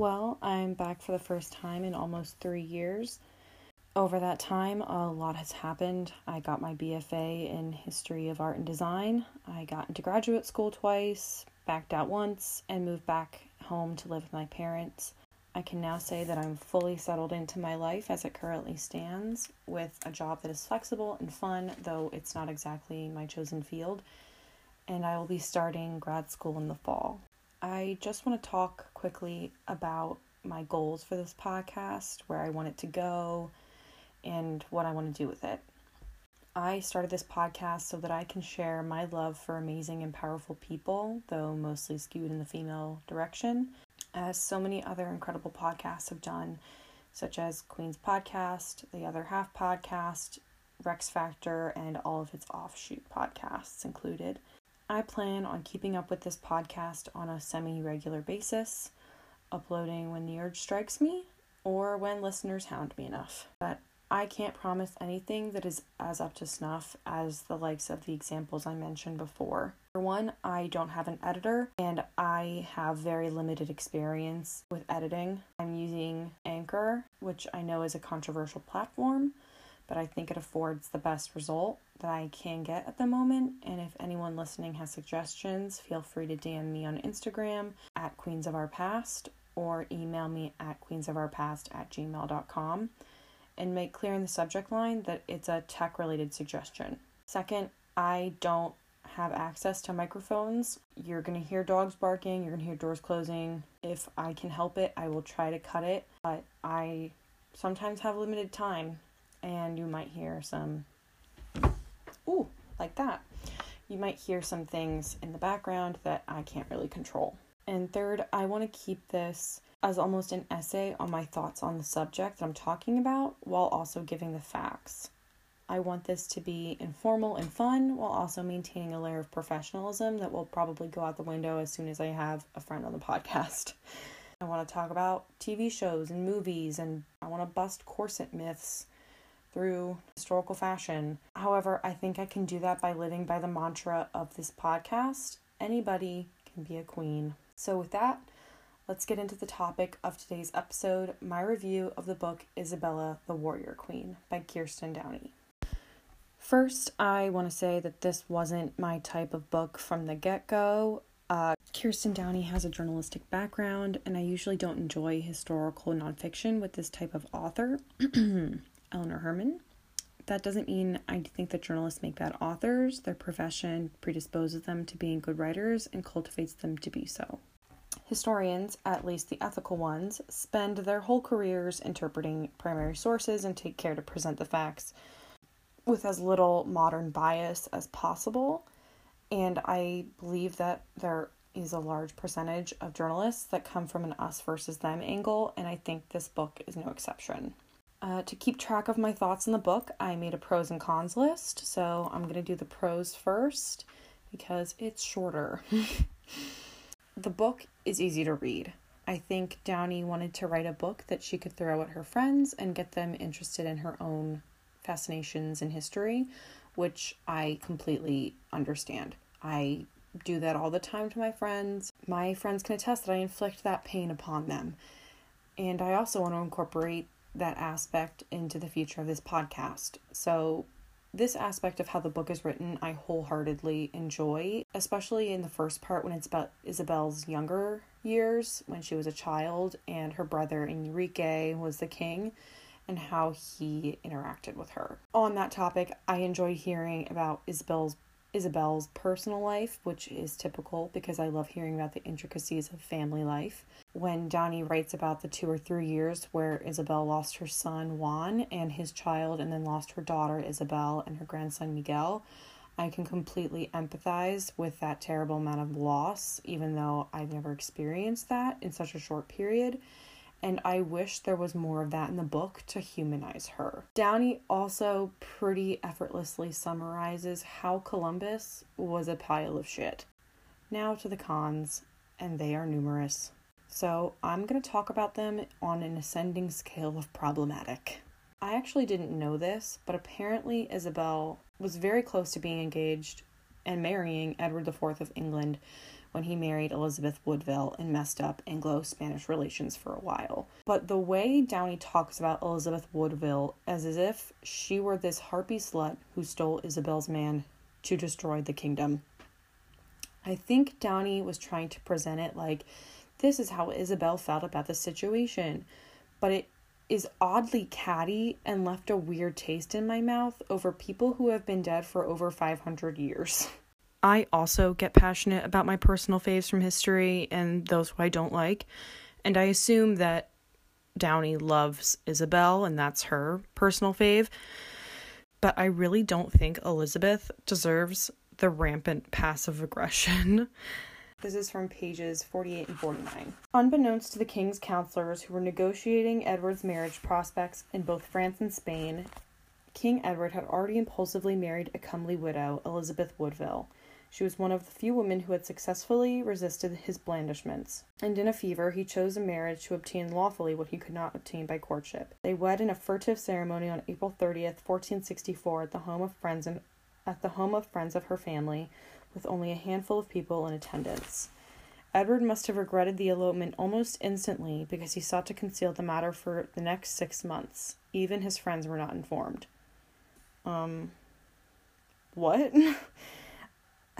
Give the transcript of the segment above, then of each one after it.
Well, I'm back for the first time in almost three years. Over that time, a lot has happened. I got my BFA in History of Art and Design. I got into graduate school twice, backed out once, and moved back home to live with my parents. I can now say that I'm fully settled into my life as it currently stands, with a job that is flexible and fun, though it's not exactly my chosen field. And I will be starting grad school in the fall. I just want to talk quickly about my goals for this podcast, where I want it to go, and what I want to do with it. I started this podcast so that I can share my love for amazing and powerful people, though mostly skewed in the female direction, as so many other incredible podcasts have done, such as Queen's Podcast, The Other Half Podcast, Rex Factor, and all of its offshoot podcasts included. I plan on keeping up with this podcast on a semi regular basis, uploading when the urge strikes me or when listeners hound me enough. But I can't promise anything that is as up to snuff as the likes of the examples I mentioned before. For one, I don't have an editor and I have very limited experience with editing. I'm using Anchor, which I know is a controversial platform, but I think it affords the best result that I can get at the moment. And if anyone listening has suggestions, feel free to DM me on Instagram at Queens of Our Past or email me at queensofourpast at gmail.com and make clear in the subject line that it's a tech related suggestion. Second, I don't have access to microphones. You're going to hear dogs barking, you're going to hear doors closing. If I can help it, I will try to cut it, but I sometimes have limited time and you might hear some like that. You might hear some things in the background that I can't really control. And third, I want to keep this as almost an essay on my thoughts on the subject that I'm talking about while also giving the facts. I want this to be informal and fun while also maintaining a layer of professionalism that will probably go out the window as soon as I have a friend on the podcast. I want to talk about TV shows and movies, and I want to bust corset myths through historical fashion. However, I think I can do that by living by the mantra of this podcast anybody can be a queen. So, with that, let's get into the topic of today's episode my review of the book Isabella the Warrior Queen by Kirsten Downey. First, I want to say that this wasn't my type of book from the get go. Uh, Kirsten Downey has a journalistic background, and I usually don't enjoy historical nonfiction with this type of author, Eleanor Herman. That doesn't mean I think that journalists make bad authors. Their profession predisposes them to being good writers and cultivates them to be so. Historians, at least the ethical ones, spend their whole careers interpreting primary sources and take care to present the facts with as little modern bias as possible. And I believe that there is a large percentage of journalists that come from an us versus them angle, and I think this book is no exception. Uh, to keep track of my thoughts in the book, I made a pros and cons list. So I'm going to do the pros first because it's shorter. the book is easy to read. I think Downey wanted to write a book that she could throw at her friends and get them interested in her own fascinations in history, which I completely understand. I do that all the time to my friends. My friends can attest that I inflict that pain upon them. And I also want to incorporate that aspect into the future of this podcast. So, this aspect of how the book is written, I wholeheartedly enjoy, especially in the first part when it's about Isabel's younger years, when she was a child and her brother Enrique was the king, and how he interacted with her. On that topic, I enjoy hearing about Isabel's Isabel's personal life, which is typical because I love hearing about the intricacies of family life. When Downey writes about the two or three years where Isabel lost her son Juan and his child, and then lost her daughter Isabel and her grandson Miguel, I can completely empathize with that terrible amount of loss, even though I've never experienced that in such a short period and I wish there was more of that in the book to humanize her. Downey also pretty effortlessly summarizes how Columbus was a pile of shit. Now to the cons, and they are numerous. So I'm going to talk about them on an ascending scale of problematic. I actually didn't know this, but apparently Isabel was very close to being engaged and marrying Edward IV of England when he married Elizabeth Woodville and messed up Anglo Spanish relations for a while. But the way Downey talks about Elizabeth Woodville as if she were this harpy slut who stole Isabel's man to destroy the kingdom. I think Downey was trying to present it like this is how Isabel felt about the situation, but it is oddly catty and left a weird taste in my mouth over people who have been dead for over 500 years. I also get passionate about my personal faves from history and those who I don't like, and I assume that Downey loves Isabel and that's her personal fave. But I really don't think Elizabeth deserves the rampant passive aggression This is from pages 48 and 49. Unbeknownst to the king's counselors who were negotiating Edward's marriage prospects in both France and Spain, King Edward had already impulsively married a comely widow, Elizabeth Woodville. She was one of the few women who had successfully resisted his blandishments, and in a fever he chose a marriage to obtain lawfully what he could not obtain by courtship. They wed in a furtive ceremony on April 30th, 1464, at the home of friends and at the home of friends of her family, with only a handful of people in attendance. Edward must have regretted the elopement almost instantly because he sought to conceal the matter for the next six months. Even his friends were not informed. Um, what?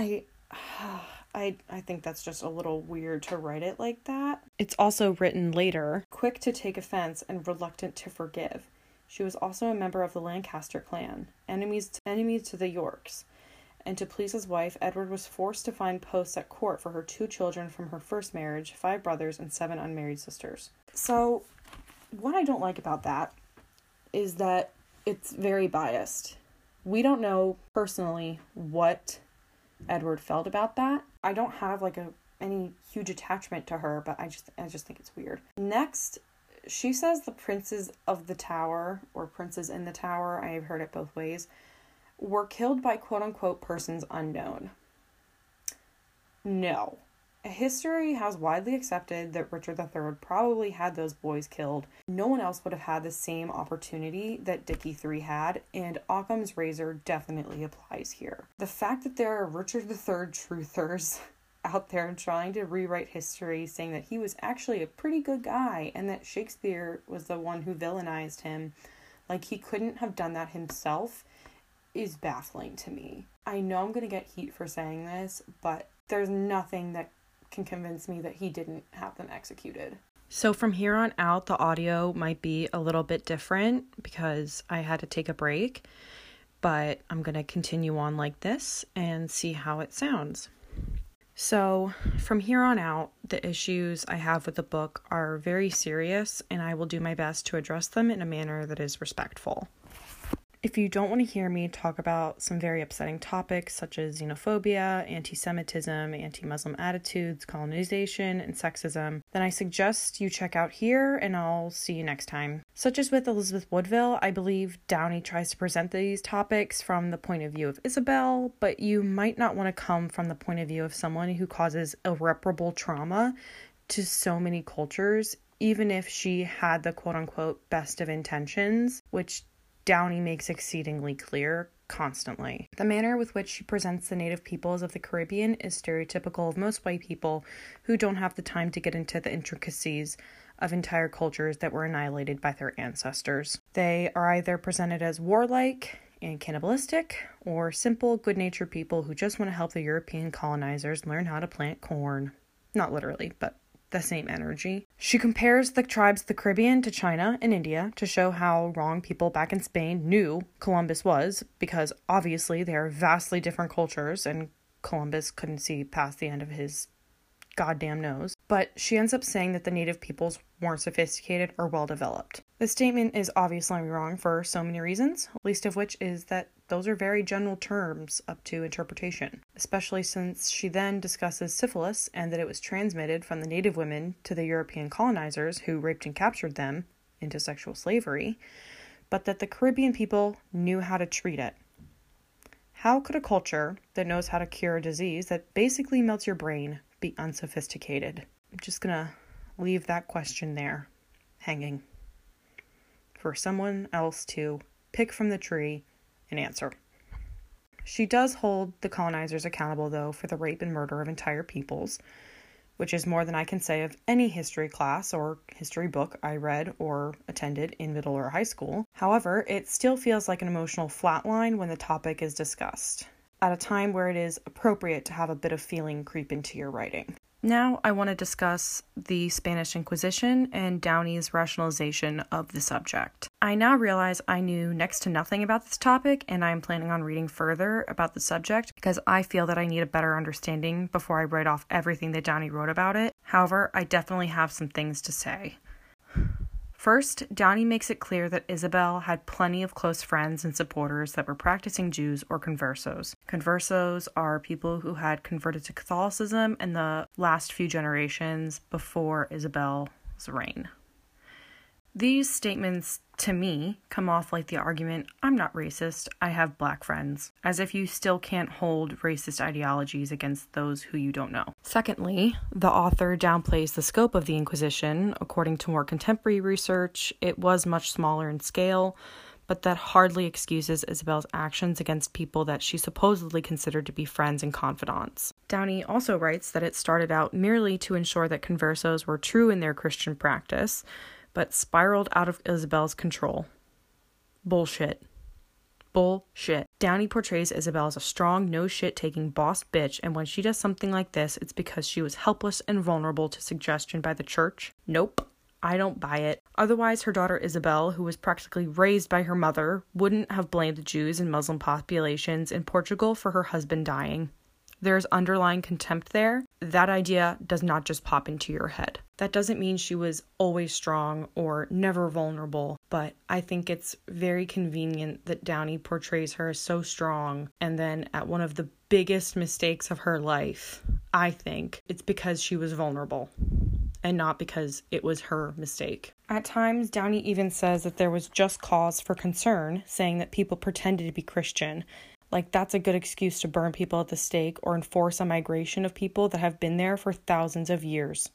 I, I, I think that's just a little weird to write it like that. It's also written later, quick to take offense and reluctant to forgive. She was also a member of the Lancaster clan, enemies enemies to the Yorks and to please his wife, Edward was forced to find posts at court for her two children from her first marriage, five brothers, and seven unmarried sisters. So, what I don't like about that is that it's very biased. We don't know personally what Edward felt about that. I don't have like a any huge attachment to her, but I just I just think it's weird. Next, she says the princes of the tower or princes in the tower, I have heard it both ways, were killed by quote unquote persons unknown. No. History has widely accepted that Richard III probably had those boys killed. No one else would have had the same opportunity that Dicky III had, and Occam's razor definitely applies here. The fact that there are Richard III truthers out there trying to rewrite history, saying that he was actually a pretty good guy and that Shakespeare was the one who villainized him, like he couldn't have done that himself, is baffling to me. I know I'm to get heat for saying this, but there's nothing that can convince me that he didn't have them executed. So, from here on out, the audio might be a little bit different because I had to take a break, but I'm going to continue on like this and see how it sounds. So, from here on out, the issues I have with the book are very serious, and I will do my best to address them in a manner that is respectful. If you don't want to hear me talk about some very upsetting topics such as xenophobia, anti Semitism, anti Muslim attitudes, colonization, and sexism, then I suggest you check out here and I'll see you next time. Such as with Elizabeth Woodville, I believe Downey tries to present these topics from the point of view of Isabel, but you might not want to come from the point of view of someone who causes irreparable trauma to so many cultures even if she had the quote unquote best of intentions, which Downey makes exceedingly clear constantly. The manner with which she presents the native peoples of the Caribbean is stereotypical of most white people who don't have the time to get into the intricacies of entire cultures that were annihilated by their ancestors. They are either presented as warlike and cannibalistic, or simple, good natured people who just want to help the European colonizers learn how to plant corn. Not literally, but the same energy. She compares the tribes of the Caribbean to China and India to show how wrong people back in Spain knew Columbus was, because obviously they are vastly different cultures and Columbus couldn't see past the end of his goddamn nose. But she ends up saying that the native peoples weren't sophisticated or well developed. This statement is obviously wrong for so many reasons, least of which is that those are very general terms up to interpretation, especially since she then discusses syphilis and that it was transmitted from the native women to the European colonizers who raped and captured them into sexual slavery, but that the Caribbean people knew how to treat it. How could a culture that knows how to cure a disease that basically melts your brain be unsophisticated? I'm just gonna leave that question there, hanging, for someone else to pick from the tree an answer. She does hold the colonizers accountable, though, for the rape and murder of entire peoples, which is more than I can say of any history class or history book I read or attended in middle or high school. However, it still feels like an emotional flatline when the topic is discussed, at a time where it is appropriate to have a bit of feeling creep into your writing. Now, I want to discuss the Spanish Inquisition and Downey's rationalization of the subject. I now realize I knew next to nothing about this topic, and I'm planning on reading further about the subject because I feel that I need a better understanding before I write off everything that Downey wrote about it. However, I definitely have some things to say. First, Downey makes it clear that Isabel had plenty of close friends and supporters that were practicing Jews or conversos. Conversos are people who had converted to Catholicism in the last few generations before Isabel's reign. These statements, to me, come off like the argument I'm not racist, I have black friends, as if you still can't hold racist ideologies against those who you don't know. Secondly, the author downplays the scope of the Inquisition. According to more contemporary research, it was much smaller in scale, but that hardly excuses Isabel's actions against people that she supposedly considered to be friends and confidants. Downey also writes that it started out merely to ensure that conversos were true in their Christian practice but spiraled out of Isabel's control. Bullshit. Bullshit. Downey portrays Isabel as a strong, no shit taking boss bitch, and when she does something like this, it's because she was helpless and vulnerable to suggestion by the church. Nope. I don't buy it. Otherwise, her daughter Isabel, who was practically raised by her mother, wouldn't have blamed the Jews and Muslim populations in Portugal for her husband dying there's underlying contempt there, that idea does not just pop into your head. That doesn't mean she was always strong or never vulnerable, but I think it's very convenient that Downey portrays her as so strong, and then at one of the biggest mistakes of her life, I think it's because she was vulnerable and not because it was her mistake. At times, Downey even says that there was just cause for concern, saying that people pretended to be Christian like, that's a good excuse to burn people at the stake or enforce a migration of people that have been there for thousands of years,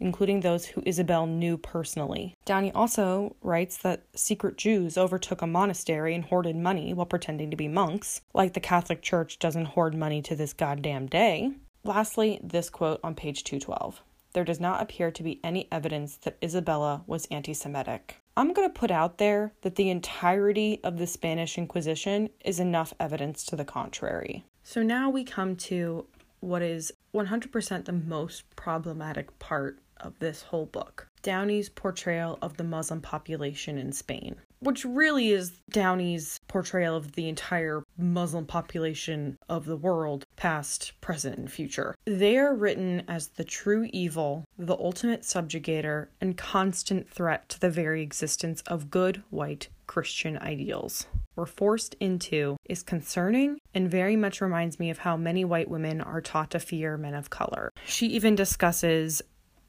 including those who Isabel knew personally. Downey also writes that secret Jews overtook a monastery and hoarded money while pretending to be monks, like the Catholic Church doesn't hoard money to this goddamn day. Lastly, this quote on page 212 there does not appear to be any evidence that Isabella was anti Semitic. I'm going to put out there that the entirety of the Spanish Inquisition is enough evidence to the contrary. So now we come to what is 100% the most problematic part of this whole book Downey's portrayal of the Muslim population in Spain which really is Downey's portrayal of the entire Muslim population of the world, past, present, and future. They are written as the true evil, the ultimate subjugator, and constant threat to the very existence of good white Christian ideals. We're forced into is concerning and very much reminds me of how many white women are taught to fear men of color. She even discusses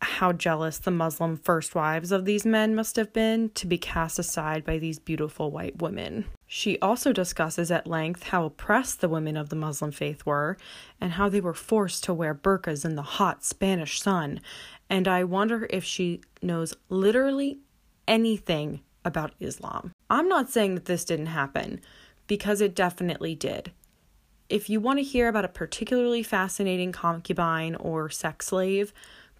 how jealous the Muslim first wives of these men must have been to be cast aside by these beautiful white women. She also discusses at length how oppressed the women of the Muslim faith were and how they were forced to wear burqas in the hot Spanish sun. And I wonder if she knows literally anything about Islam. I'm not saying that this didn't happen, because it definitely did. If you want to hear about a particularly fascinating concubine or sex slave,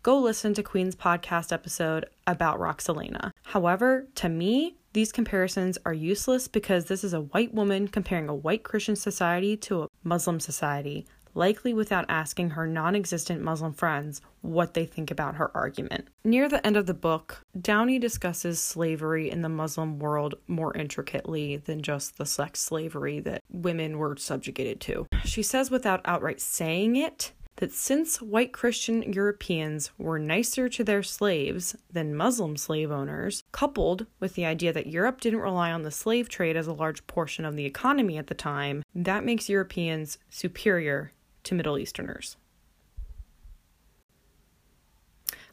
go listen to Queen's podcast episode about Roxelana. However, to me, these comparisons are useless because this is a white woman comparing a white Christian society to a Muslim society, likely without asking her non existent Muslim friends what they think about her argument. Near the end of the book, Downey discusses slavery in the Muslim world more intricately than just the sex slavery that women were subjugated to. She says, without outright saying it, that since white Christian Europeans were nicer to their slaves than Muslim slave owners, coupled with the idea that Europe didn't rely on the slave trade as a large portion of the economy at the time, that makes Europeans superior to Middle Easterners.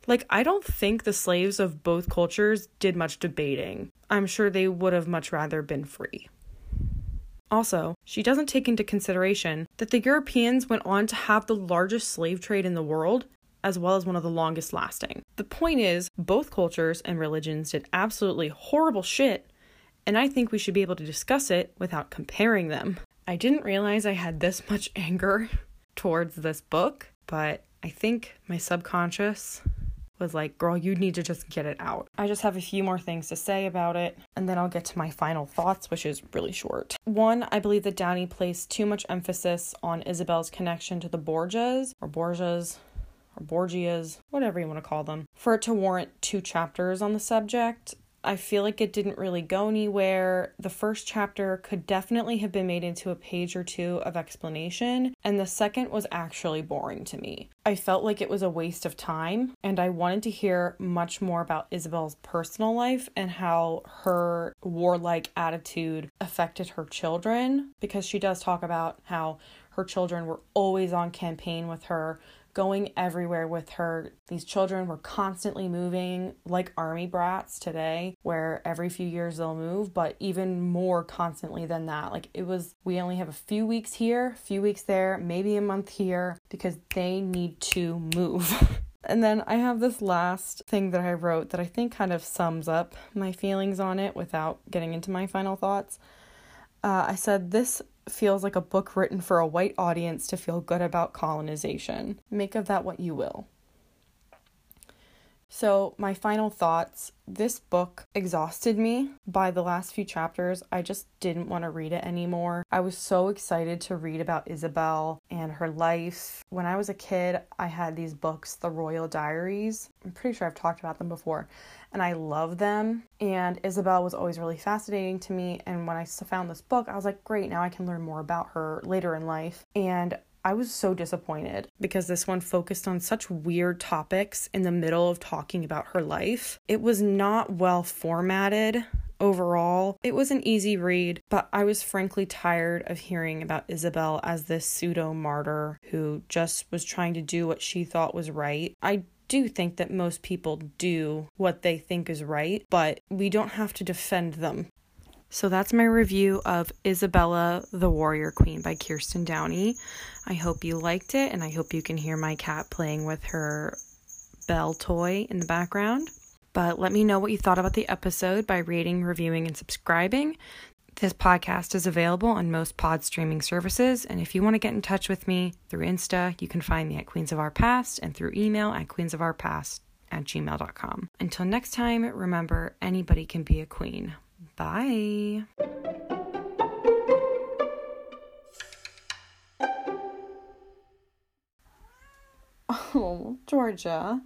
Like, I don't think the slaves of both cultures did much debating. I'm sure they would have much rather been free. Also, she doesn't take into consideration that the Europeans went on to have the largest slave trade in the world, as well as one of the longest lasting. The point is, both cultures and religions did absolutely horrible shit, and I think we should be able to discuss it without comparing them. I didn't realize I had this much anger towards this book, but I think my subconscious was like, girl, you need to just get it out. I just have a few more things to say about it, and then I'll get to my final thoughts, which is really short. One, I believe that Downey placed too much emphasis on Isabel's connection to the Borgias, or Borgias, or Borgias, whatever you want to call them, for it to warrant two chapters on the subject. I feel like it didn't really go anywhere. The first chapter could definitely have been made into a page or two of explanation, and the second was actually boring to me. I felt like it was a waste of time, and I wanted to hear much more about Isabel's personal life and how her warlike attitude affected her children, because she does talk about how her children were always on campaign with her going everywhere with her. These children were constantly moving like army brats today, where every few years they'll move, but even more constantly than that. Like it was, we only have a few weeks here, a few weeks there, maybe a month here, because they need to move. And then I have this last thing that I wrote that I think kind of sums up my feelings on it without getting into my final thoughts. Uh, I said, This feels like a book written for a white audience to feel good about colonization. Make of that what you will. So, my final thoughts this book exhausted me by the last few chapters. I just didn't want to read it anymore. I was so excited to read about Isabel and her life. When I was a kid, I had these books, The Royal Diaries. I'm pretty sure I've talked about them before, and I love them. And Isabel was always really fascinating to me. And when I found this book, I was like, great, now I can learn more about her later in life. And I was so disappointed because this one focused on such weird topics in the middle of talking about her life. It was not well formatted overall. It was an easy read, but I was frankly tired of hearing about Isabel as this pseudo martyr who just was trying to do what she thought was right. I do think that most people do what they think is right, but we don't have to defend them so that's my review of Isabella the Warrior Queen by Kirsten Downey. I hope you liked it, and I hope you can hear my cat playing with her bell toy in the background. But let me know what you thought about the episode by rating, reviewing, and subscribing. This podcast is available on most pod streaming services, and if you want to get in touch with me through Insta, you can find me at Queens of Our Past and through email at queensofourpast at gmail.com. Until next time, remember anybody can be a queen. Bye. Oh, Georgia.